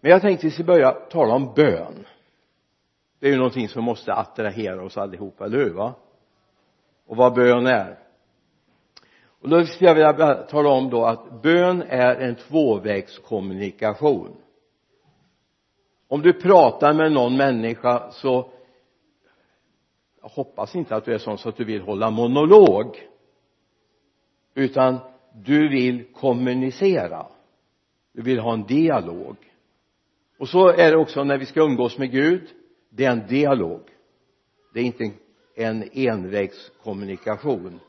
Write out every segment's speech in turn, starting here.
men jag tänkte vi ska börja tala om bön. Det är ju någonting som måste attrahera oss allihopa, eller hur va? Och vad bön är. Och då skulle jag vilja tala om då att bön är en tvåvägskommunikation. Om du pratar med någon människa så jag hoppas inte att du är sån så att du vill hålla monolog. Utan du vill kommunicera. Du vill ha en dialog och så är det också när vi ska umgås med Gud det är en dialog. Det är inte en envägskommunikation.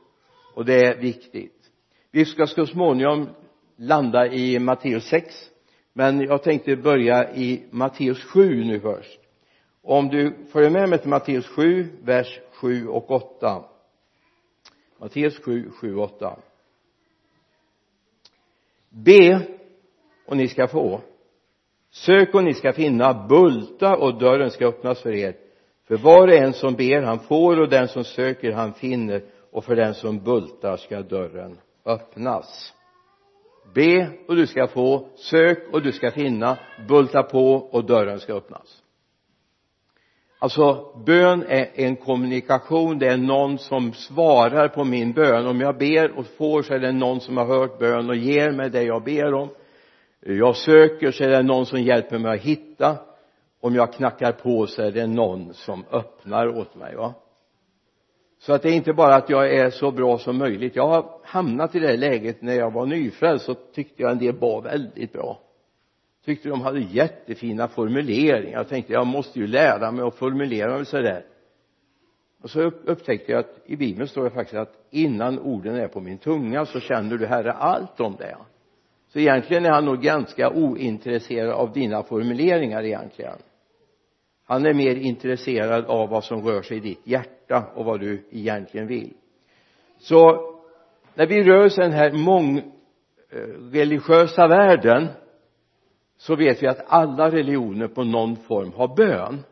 Och det är viktigt. Vi ska så småningom landa i Matteus 6 men jag tänkte börja i Matteus 7 nu först. Om du följer med mig till Matteus 7 vers 7 och 8 Matteus 7, 7, 8 be och ni ska få sök och ni ska finna. Bulta och dörren ska öppnas för er. För var och en som ber han får och den som söker han finner. Och för den som bultar ska dörren öppnas. Be och du ska få. Sök och du ska finna. Bulta på och dörren ska öppnas. Alltså bön är en kommunikation. Det är någon som svarar på min bön. Om jag ber och får så är det någon som har hört bön och ger mig det jag ber om jag söker så är det någon som hjälper mig att hitta. Om jag knackar på så är det någon som öppnar åt mig va? Så att det är inte bara att jag är så bra som möjligt. Jag har hamnat i det läget när jag var nyfrälst så tyckte jag en del var väldigt bra. Tyckte de hade jättefina formuleringar. Jag tänkte jag måste ju lära mig att formulera mig sådär och så upptäckte jag att i bibeln står det faktiskt att innan orden är på min tunga så känner du herre allt om det så egentligen är han nog ganska ointresserad av dina formuleringar egentligen. Han är mer intresserad av vad som rör sig i ditt hjärta och vad du egentligen vill. Så när vi rör oss i den här mångreligiösa eh, världen så vet vi att alla religioner på någon form har bön.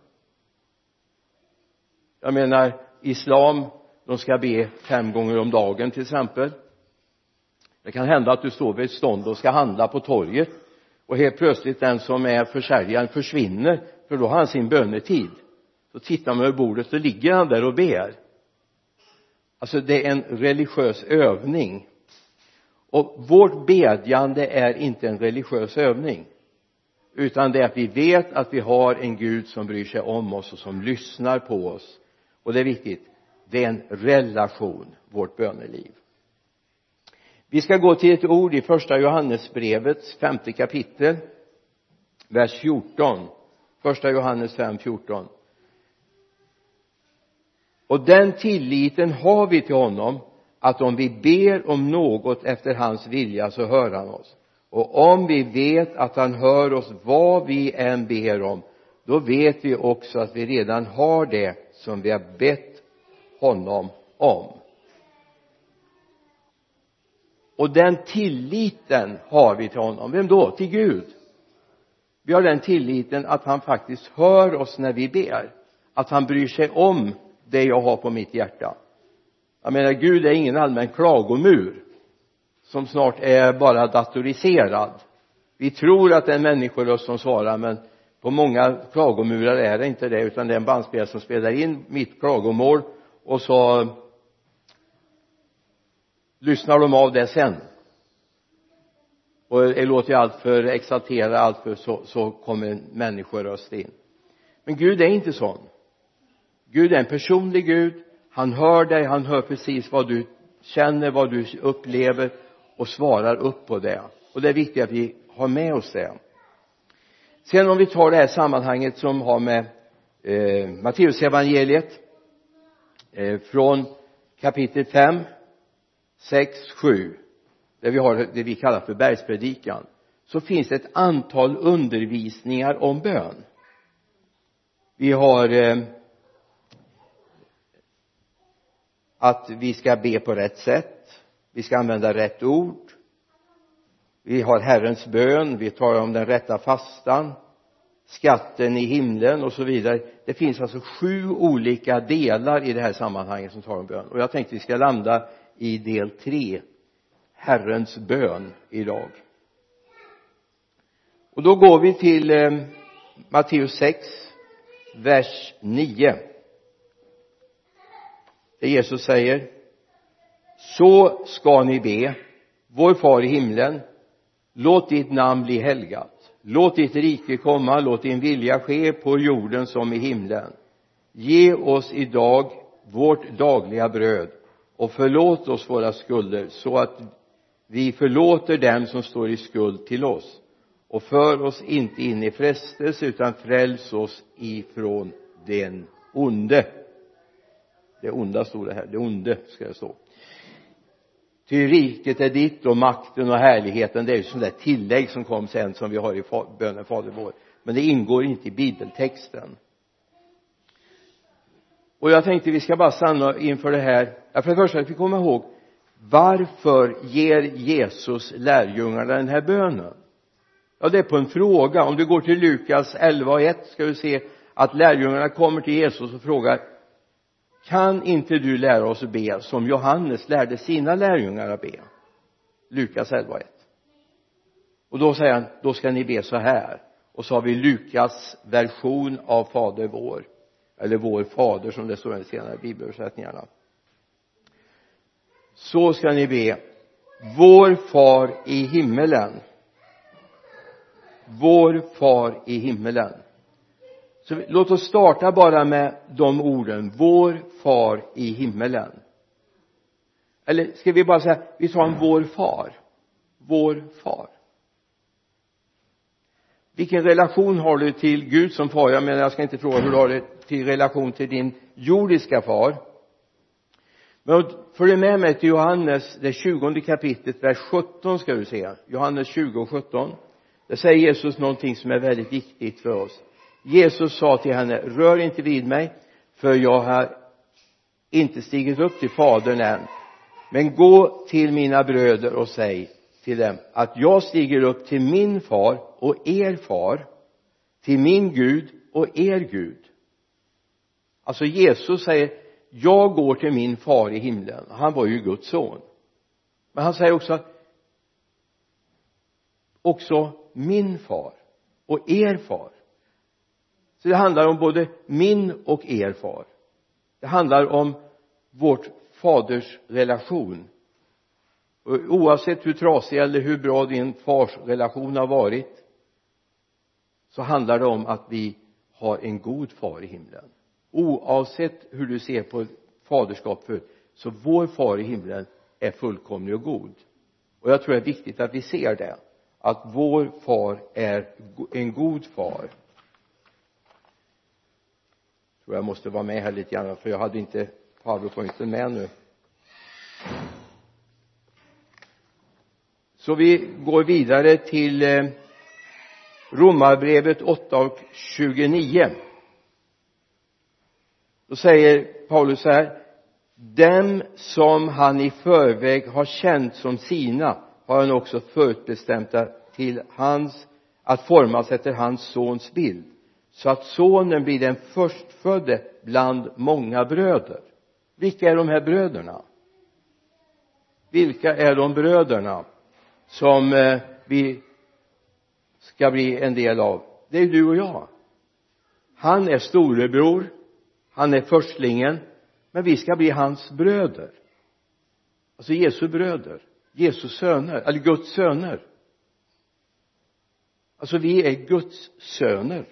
Jag menar islam de ska be fem gånger om dagen till exempel det kan hända att du står vid ett stånd och ska handla på torget och helt plötsligt den som är försäljaren försvinner för då har han sin bönetid. Så tittar man över bordet så ligger han där och ber. Alltså det är en religiös övning. Och vårt bedjande är inte en religiös övning utan det är att vi vet att vi har en Gud som bryr sig om oss och som lyssnar på oss. Och det är viktigt det är en relation vårt böneliv vi ska gå till ett ord i första Johannesbrevets femte kapitel vers 14 första Johannes 5, 14 och den tilliten har vi till honom att om vi ber om något efter hans vilja så hör han oss. Och om vi vet att han hör oss vad vi än ber om då vet vi också att vi redan har det som vi har bett honom om och den tilliten har vi till honom. Vem då? Till Gud. Vi har den tilliten att han faktiskt hör oss när vi ber. Att han bryr sig om det jag har på mitt hjärta. Jag menar Gud är ingen allmän klagomur som snart är bara datoriserad. Vi tror att det är en människoröst som svarar men på många klagomurar är det inte det utan det är en bandspelare som spelar in mitt klagomål och så lyssnar de av det sen? Och det låter jag alltför exalterad alltför så, så kommer en människoröst in. Men Gud är inte sån. Gud är en personlig Gud. Han hör dig, han hör precis vad du känner, vad du upplever och svarar upp på det. Och det är viktigt att vi har med oss det. Sen om vi tar det här sammanhanget som har med eh, Matteusevangeliet eh, från kapitel 5 6, 7 där vi har det vi kallar för bergspredikan så finns det ett antal undervisningar om bön. Vi har eh, att vi ska be på rätt sätt vi ska använda rätt ord vi har Herrens bön vi talar om den rätta fastan skatten i himlen och så vidare. Det finns alltså sju olika delar i det här sammanhanget som talar om bön. Och jag tänkte vi ska landa i del tre Herrens bön idag. Och då går vi till eh, Matteus 6 vers 9 där Jesus säger så ska ni be vår far i himlen. Låt ditt namn bli helgat. Låt ditt rike komma. Låt din vilja ske på jorden som i himlen. Ge oss idag vårt dagliga bröd och förlåt oss våra skulder så att vi förlåter dem som står i skuld till oss. Och för oss inte in i frestelse utan fräls oss ifrån den onde. Det onda stod det här, det onde ska det stå. Ty riket är ditt och makten och härligheten det är ju sånt där tillägg som kom sen som vi har i bönen fader vår. Men det ingår inte i bibeltexten och jag tänkte vi ska bara stanna inför det här. Ja, för det första att vi kommer ihåg varför ger Jesus lärjungarna den här bönen? Ja det är på en fråga. Om du går till Lukas 11 och 1 ska du se att lärjungarna kommer till Jesus och frågar kan inte du lära oss att be som Johannes lärde sina lärjungar att be? Lukas 11 1 och då säger han då ska ni be så här. Och så har vi Lukas version av fader vår eller vår fader som det står i senare bibelöversättningarna. Så ska ni be. Vår far i himmelen. Vår far i himmelen. Så låt oss starta bara med de orden. Vår far i himmelen. Eller ska vi bara säga vi tar en vår far. Vår far vilken relation har du till Gud som far? Jag menar jag ska inte fråga hur du har det till relation till din jordiska far. Men följ med mig till Johannes det tjugonde kapitlet vers 17 ska du se. Johannes 20 och 17 där säger Jesus någonting som är väldigt viktigt för oss. Jesus sa till henne rör inte vid mig för jag har inte stigit upp till fadern än. Men gå till mina bröder och säg till dem att jag stiger upp till min far och er far till min Gud och er Gud. Alltså Jesus säger jag går till min far i himlen. Han var ju Guds son. Men han säger också också min far och er far. Så det handlar om både min och er far. Det handlar om vårt faders relation oavsett hur trasig eller hur bra din fars relation har varit så handlar det om att vi har en god far i himlen. Oavsett hur du ser på faderskap för så vår far i himlen är fullkomlig och god. Och jag tror det är viktigt att vi ser det att vår far är en god far. Jag tror jag måste vara med här lite grann för jag hade inte powerpointen med nu. Så vi går vidare till eh, romarbrevet 8 och 29 då säger Paulus så här dem som han i förväg har känt som sina har han också förutbestämt till hans att formas efter hans sons bild så att sonen blir den förstfödde bland många bröder. Vilka är de här bröderna? Vilka är de bröderna? Som eh, vi ska bli en del av. Det är du och jag. Han är storebror han är förstlingen men vi ska bli hans bröder. Alltså Jesu bröder Jesu söner eller Guds söner. Alltså vi är Guds söner.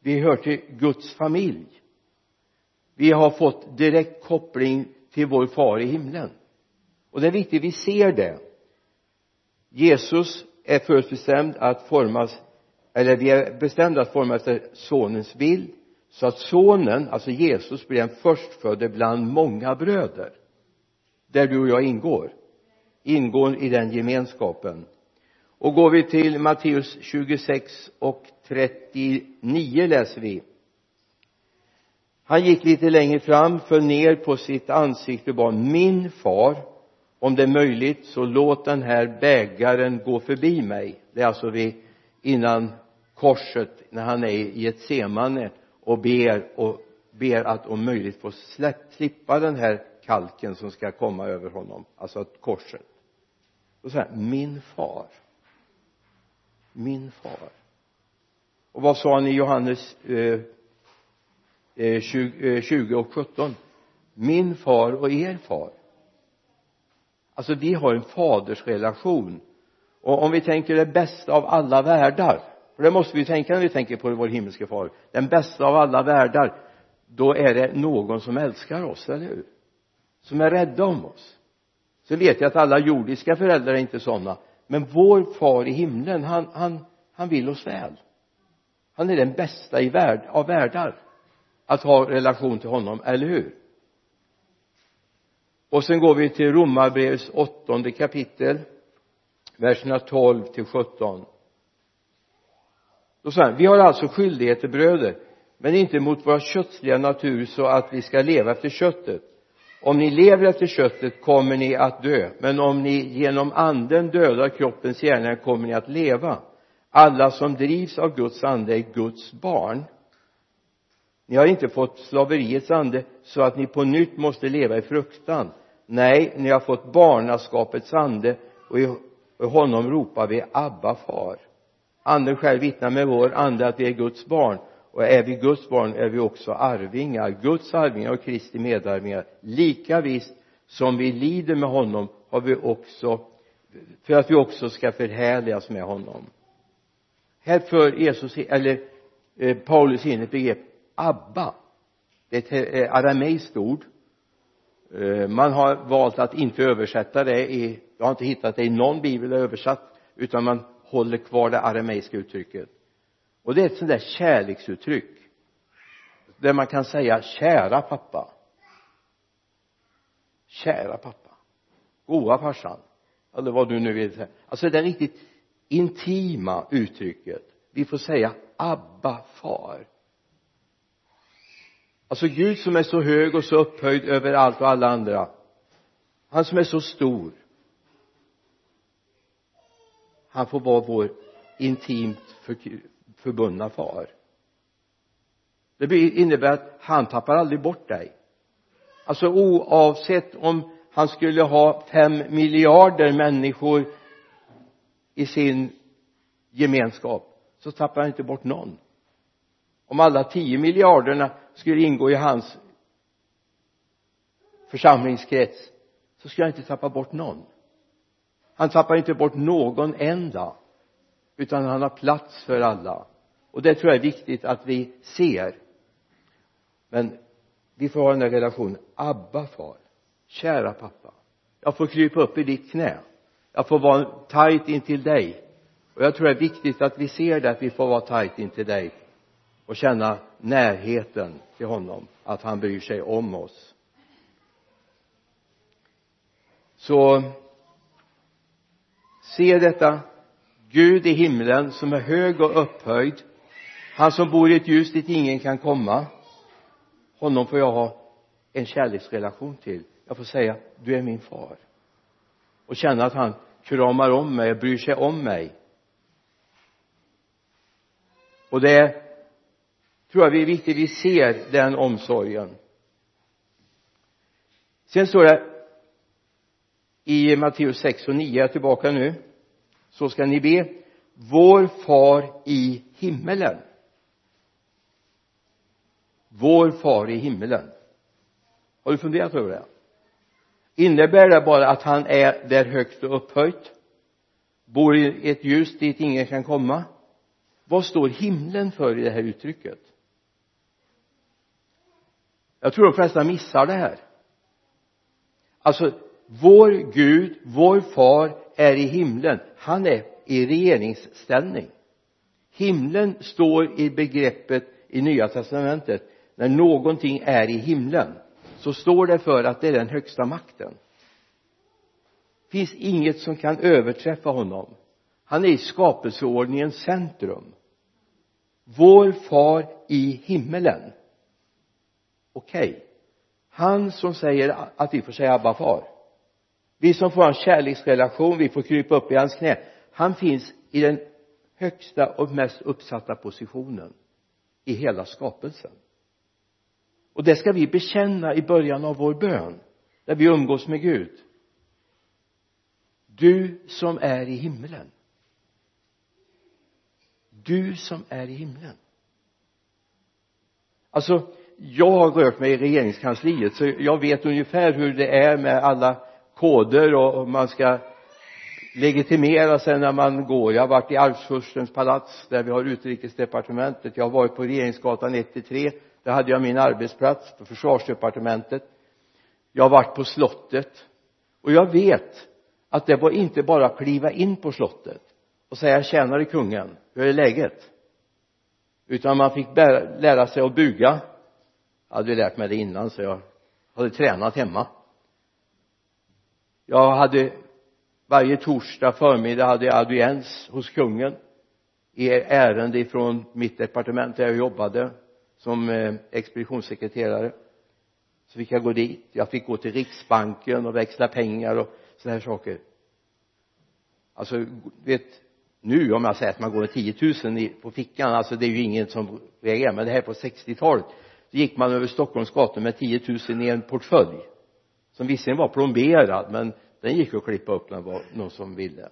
Vi hör till Guds familj. Vi har fått direkt koppling till vår far i himlen. Och det är viktigt vi ser det. Jesus är förutbestämd att formas eller vi är bestämda att formas efter sonens bild så att sonen, alltså Jesus, blir den förstfödde bland många bröder där du och jag ingår ingår i den gemenskapen. Och går vi till Matteus 26 och 39 läser vi. Han gick lite längre fram, föll ner på sitt ansikte och bad min far om det är möjligt så låt den här bägaren gå förbi mig. Det är alltså vid innan korset när han är i ett semane och ber och ber att om möjligt få släpp, slippa den här kalken som ska komma över honom alltså korset. Och så här min far. Min far. Och vad sa han i Johannes eh, 20, eh, 20 eh, och 17 min far och er far alltså vi har en fadersrelation. Och om vi tänker det bästa av alla världar för det måste vi tänka när vi tänker på vår himmelske far den bästa av alla världar då är det någon som älskar oss, eller hur? Som är rädda om oss. Så vet jag att alla jordiska föräldrar är inte sådana men vår far i himlen han, han, han vill oss väl. Han är den bästa i värld, av världar att ha relation till honom, eller hur? Och sen går vi till romarbrevets åttonde kapitel verserna 12 till 17 då säger han vi har alltså skyldigheter bröder men inte mot vår kötsliga natur så att vi ska leva efter köttet. Om ni lever efter köttet kommer ni att dö men om ni genom anden dödar kroppens gärningar kommer ni att leva. Alla som drivs av Guds ande är Guds barn ni har inte fått slaveriets ande så att ni på nytt måste leva i fruktan. Nej ni har fått barnaskapets ande och i honom ropar vi Abba far. Anden själv vittnar med vår ande att vi är Guds barn. Och är vi Guds barn är vi också arvingar. Guds arvingar och Kristi medarvingar. Lika visst som vi lider med honom har vi också för att vi också ska förhärligas med honom. Här för Jesus eller eh, Paulus in ett begrepp Abba. Det är ett eh, arameiskt ord. Eh, man har valt att inte översätta det i jag har inte hittat det i någon bibel översatt utan man håller kvar det arameiska uttrycket. Och det är ett sånt där kärleksuttryck där man kan säga kära pappa. Kära pappa. Goa farsan. Eller vad du nu vill säga. Alltså det riktigt intima uttrycket. Vi får säga Abba far alltså Gud som är så hög och så upphöjd över allt och alla andra. Han som är så stor. Han får vara vår intimt förbundna far. Det innebär att han tappar aldrig bort dig. Alltså oavsett om han skulle ha fem miljarder människor i sin gemenskap så tappar han inte bort någon om alla tio miljarderna skulle ingå i hans församlingskrets så skulle han inte tappa bort någon. Han tappar inte bort någon enda utan han har plats för alla. Och det tror jag är viktigt att vi ser. Men vi får ha den här relationen. Abba far. Kära pappa. Jag får krypa upp i ditt knä. Jag får vara tajt intill dig. Och jag tror det är viktigt att vi ser det att vi får vara tajt intill dig och känna närheten till honom att han bryr sig om oss. Så se detta. Gud i himlen som är hög och upphöjd. Han som bor i ett ljus dit ingen kan komma. Honom får jag ha en kärleksrelation till. Jag får säga du är min far. Och känna att han kramar om mig och bryr sig om mig. Och det tror jag det är viktigt vi ser den omsorgen. Sen står det i Matteus 6 och 9, jag är tillbaka nu. Så ska ni be vår far i himmelen. Vår far i himmelen. Har du funderat över det? Innebär det bara att han är där högt och upphöjt? Bor i ett ljus dit ingen kan komma? Vad står himlen för i det här uttrycket? Jag tror de flesta missar det här. Alltså vår Gud, vår far är i himlen. Han är i regeringsställning. Himlen står i begreppet i nya testamentet. När någonting är i himlen så står det för att det är den högsta makten. Finns inget som kan överträffa honom. Han är i skapelseordningens centrum. Vår far i himmelen okej. Okay. han som säger att vi får säga Abba far. Vi som får en kärleksrelation vi får krypa upp i hans knä. Han finns i den högsta och mest uppsatta positionen i hela skapelsen. Och det ska vi bekänna i början av vår bön där vi umgås med Gud. Du som är i himlen du som är i himlen. Alltså jag har rört mig i regeringskansliet så jag vet ungefär hur det är med alla koder och man ska legitimera sig när man går. Jag har varit i arvsfurstens palats där vi har utrikesdepartementet. Jag har varit på regeringsgatan 1 3 där hade jag min arbetsplats på försvarsdepartementet. Jag har varit på slottet. Och jag vet att det var inte bara att kliva in på slottet och säga tjänare kungen hur är läget? Utan man fick lära sig att buga jag hade lärt mig det innan så jag hade tränat hemma. Jag hade varje torsdag förmiddag hade jag audiens hos kungen i ärende ifrån mitt departement där jag jobbade som eh, expeditionssekreterare. Så fick jag gå dit. Jag fick gå till riksbanken och växla pengar och sådana här saker. Alltså vet nu om jag säger att man går med 10 000 på fickan alltså det är ju ingen som reagerar men det här på 60-talet så gick man över Stockholms gator med 10 000 i en portfölj som visserligen var plomberad men den gick att klippa upp när det var någon som ville.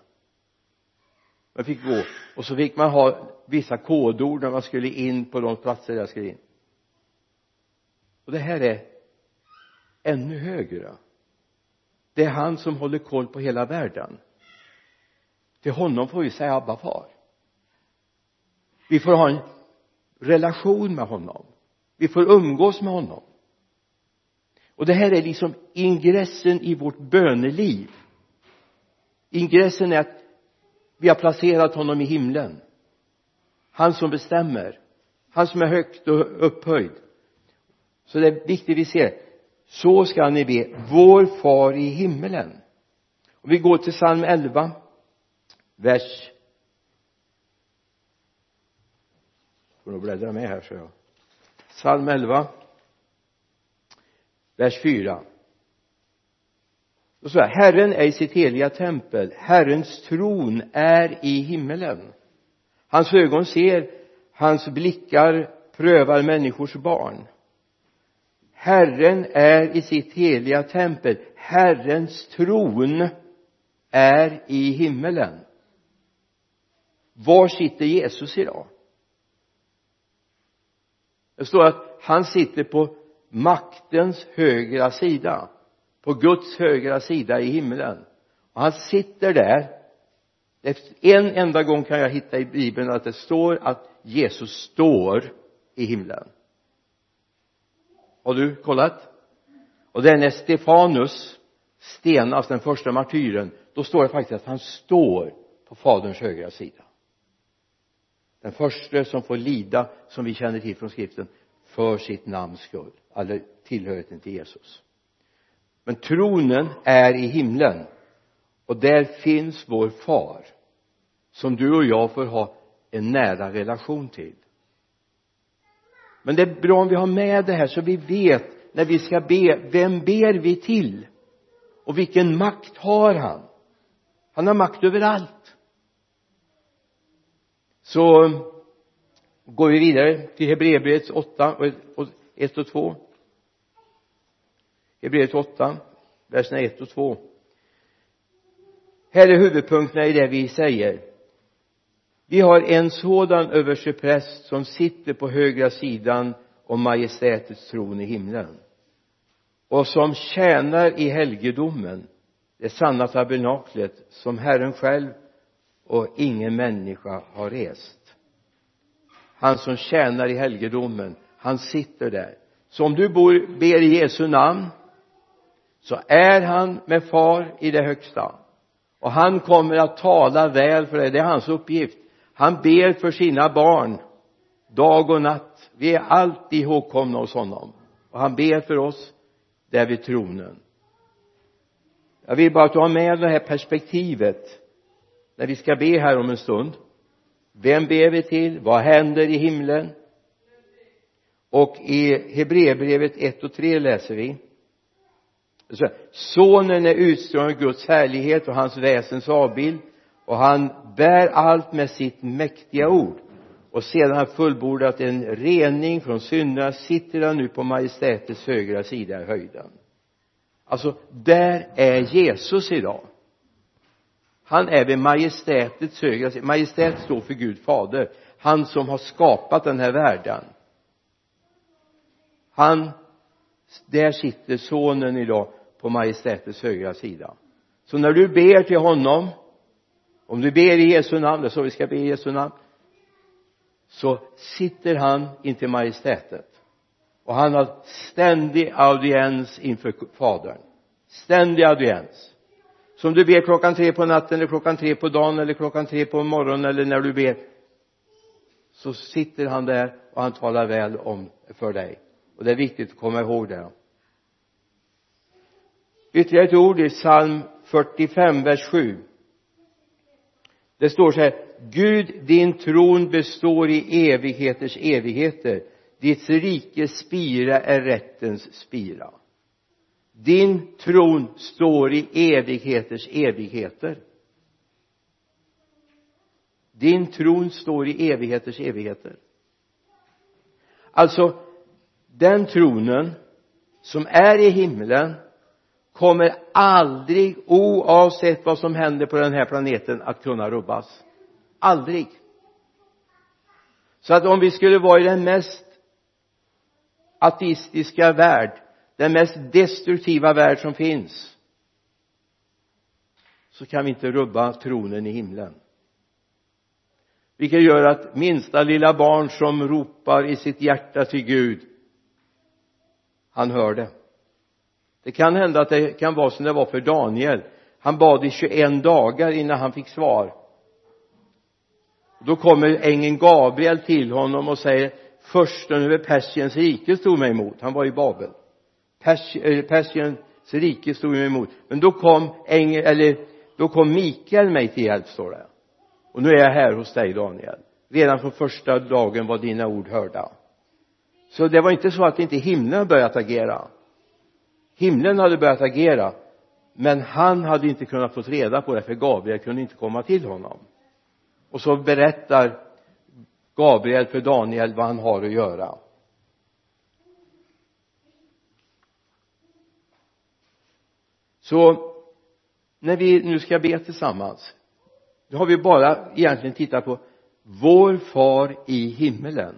Man fick gå och så fick man ha vissa kodord när man skulle in på de platser där jag skulle in. Och det här är ännu högre. Det är han som håller koll på hela världen. Till honom får vi säga Abba far. Vi får ha en relation med honom vi får umgås med honom. Och det här är liksom ingressen i vårt böneliv. Ingressen är att vi har placerat honom i himlen. Han som bestämmer. Han som är högt och upphöjd. Så det är viktigt vi ser. Så ska ni be vår far i himmelen. Och vi går till psalm 11 vers får nog bläddra med här så jag psalm 11 vers 4 då står det Herren är i sitt heliga tempel. Herrens tron är i himmelen. Hans ögon ser hans blickar prövar människors barn. Herren är i sitt heliga tempel. Herrens tron är i himmelen. Var sitter Jesus idag? Det står att han sitter på maktens högra sida på Guds högra sida i himlen. Och han sitter där. En enda gång kan jag hitta i bibeln att det står att Jesus står i himlen. Har du kollat? Och det är när Stefanus stenas den första martyren. Då står det faktiskt att han står på faderns högra sida den första som får lida som vi känner till från skriften för sitt namns skull eller tillhörigheten till Jesus. Men tronen är i himlen och där finns vår far som du och jag får ha en nära relation till. Men det är bra om vi har med det här så vi vet när vi ska be vem ber vi till? Och vilken makt har han? Han har makt över allt så um, går vi vidare till Hebreerbrevet 8 och 1 och 2 Hebreerbrevet 8 verserna 1 och 2 här är huvudpunkterna i det vi säger. Vi har en sådan överstepräst som sitter på högra sidan om majestätets tron i himlen och som tjänar i helgedomen det sanna tabernaklet som Herren själv och ingen människa har rest. Han som tjänar i helgedomen han sitter där. Så om du bor, ber i Jesu namn så är han med far i det högsta. Och han kommer att tala väl för dig. Det är hans uppgift. Han ber för sina barn dag och natt. Vi är alltid ihågkomna hos honom. Och han ber för oss där vid tronen. Jag vill bara att du har med det här perspektivet när vi ska be här om en stund vem ber vi till? Vad händer i himlen? Och i Hebreerbrevet 1 och 3 läser vi. Sonen är utstrålad av Guds härlighet och hans väsens avbild och han bär allt med sitt mäktiga ord. Och sedan han fullbordat en rening från synderna sitter han nu på majestätets högra sida i höjden. Alltså där är Jesus idag han är vid majestätets högra sida. Majestät står för Gud fader. Han som har skapat den här världen. Han där sitter sonen idag på majestätets högra sida. Så när du ber till honom om du ber i Jesu namn, det är så vi ska be i Jesu namn så sitter han intill majestätet. Och han har ständig audiens inför fadern. Ständig audiens så om du ber klockan tre på natten eller klockan tre på dagen eller klockan tre på morgonen eller när du ber. Så sitter han där och han talar väl om för dig. Och det är viktigt att komma ihåg det. Ytterligare ett ord i psalm 45 vers 7 det står så här Gud din tron består i evigheters evigheter. Ditt rikes spira är rättens spira din tron står i evigheters evigheter. Din tron står i evigheters evigheter. Alltså den tronen som är i himlen kommer aldrig oavsett vad som händer på den här planeten att kunna rubbas. Aldrig. Så att om vi skulle vara i den mest ateistiska värld den mest destruktiva värld som finns. Så kan vi inte rubba tronen i himlen. Vilket gör att minsta lilla barn som ropar i sitt hjärta till Gud han hör det. Det kan hända att det kan vara som det var för Daniel. Han bad i 21 dagar innan han fick svar. Då kommer ängeln Gabriel till honom och säger försten över Persiens rike stod mig emot. Han var i Babel. Pers, äh, Persiens rike stod mig emot. Men då kom ängel eller då kom Mikael mig till hjälp står det. Och nu är jag här hos dig Daniel. Redan från första dagen var dina ord hörda. Så det var inte så att inte himlen börjat agera. Himlen hade börjat agera men han hade inte kunnat få reda på det för Gabriel kunde inte komma till honom. Och så berättar Gabriel för Daniel vad han har att göra. Så när vi nu ska be tillsammans då har vi bara egentligen tittat på vår far i himmelen.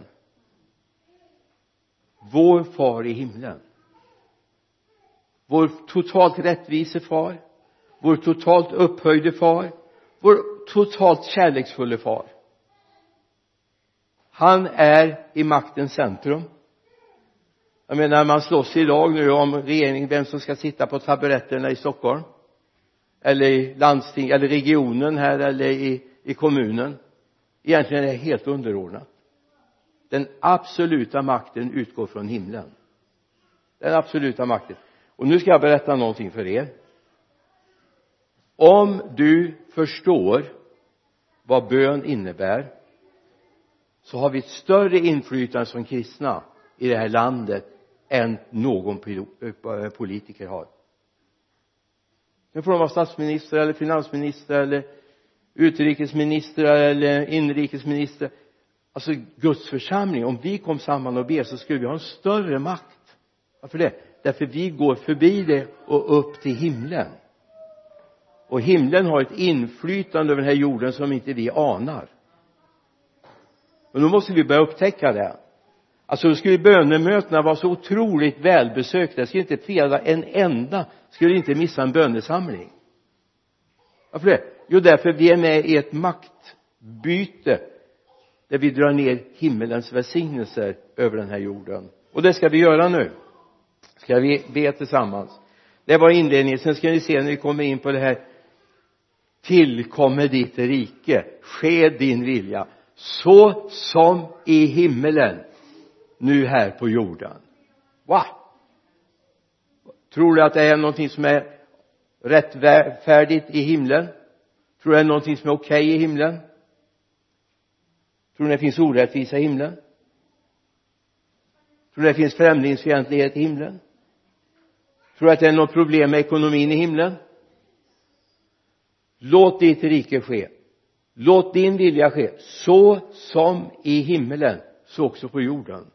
Vår far i himlen vår totalt rättvise far vår totalt upphöjde far vår totalt kärleksfulla far. Han är i maktens centrum jag menar man slåss idag nu om regeringen vem som ska sitta på taburetterna i Stockholm eller i landsting eller regionen här eller i, i kommunen egentligen är det helt underordnat. Den absoluta makten utgår från himlen. Den absoluta makten. Och nu ska jag berätta någonting för er. Om du förstår vad bön innebär så har vi ett större inflytande som kristna i det här landet än någon eh, politiker har. Nu får de vara statsminister eller finansminister eller utrikesminister eller inrikesminister. Alltså Guds församling om vi kom samman och ber så skulle vi ha en större makt. Varför det? Därför vi går förbi det och upp till himlen. Och himlen har ett inflytande över den här jorden som inte vi anar. Men då måste vi börja upptäcka det alltså då skulle bönemötena vara så otroligt välbesökta jag skulle inte fela en enda. Skulle inte missa en bönesamling. Varför det? Jo därför vi är med i ett maktbyte där vi drar ner himmelens välsignelser över den här jorden. Och det ska vi göra nu. Ska vi be tillsammans? Det var inledningen. Sen ska ni se när vi kommer in på det här. Tillkommer ditt rike. Ske din vilja. Så som i himmelen nu här på jorden. Va? Tror du att det är någonting som är rättfärdigt i himlen? Tror du det är någonting som är okej okay i himlen? Tror du det finns orättvisa i himlen? Tror du det finns främlingsfientlighet i himlen? Tror du att det är något problem med ekonomin i himlen? Låt ditt rike ske. Låt din vilja ske så som i himmelen så också på jorden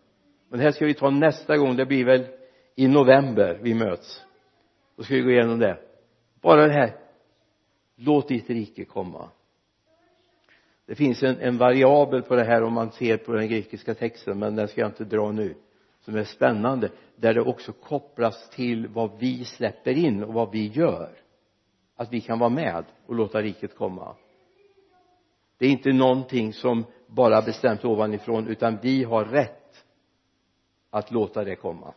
men det här ska vi ta nästa gång. Det blir väl i november vi möts. Då ska vi gå igenom det. Bara det här. Låt ditt rike komma. Det finns en, en variabel på det här om man ser på den grekiska texten men den ska jag inte dra nu som är spännande där det också kopplas till vad vi släpper in och vad vi gör. Att vi kan vara med och låta riket komma. Det är inte någonting som bara bestäms ovanifrån utan vi har rätt att låta det komma.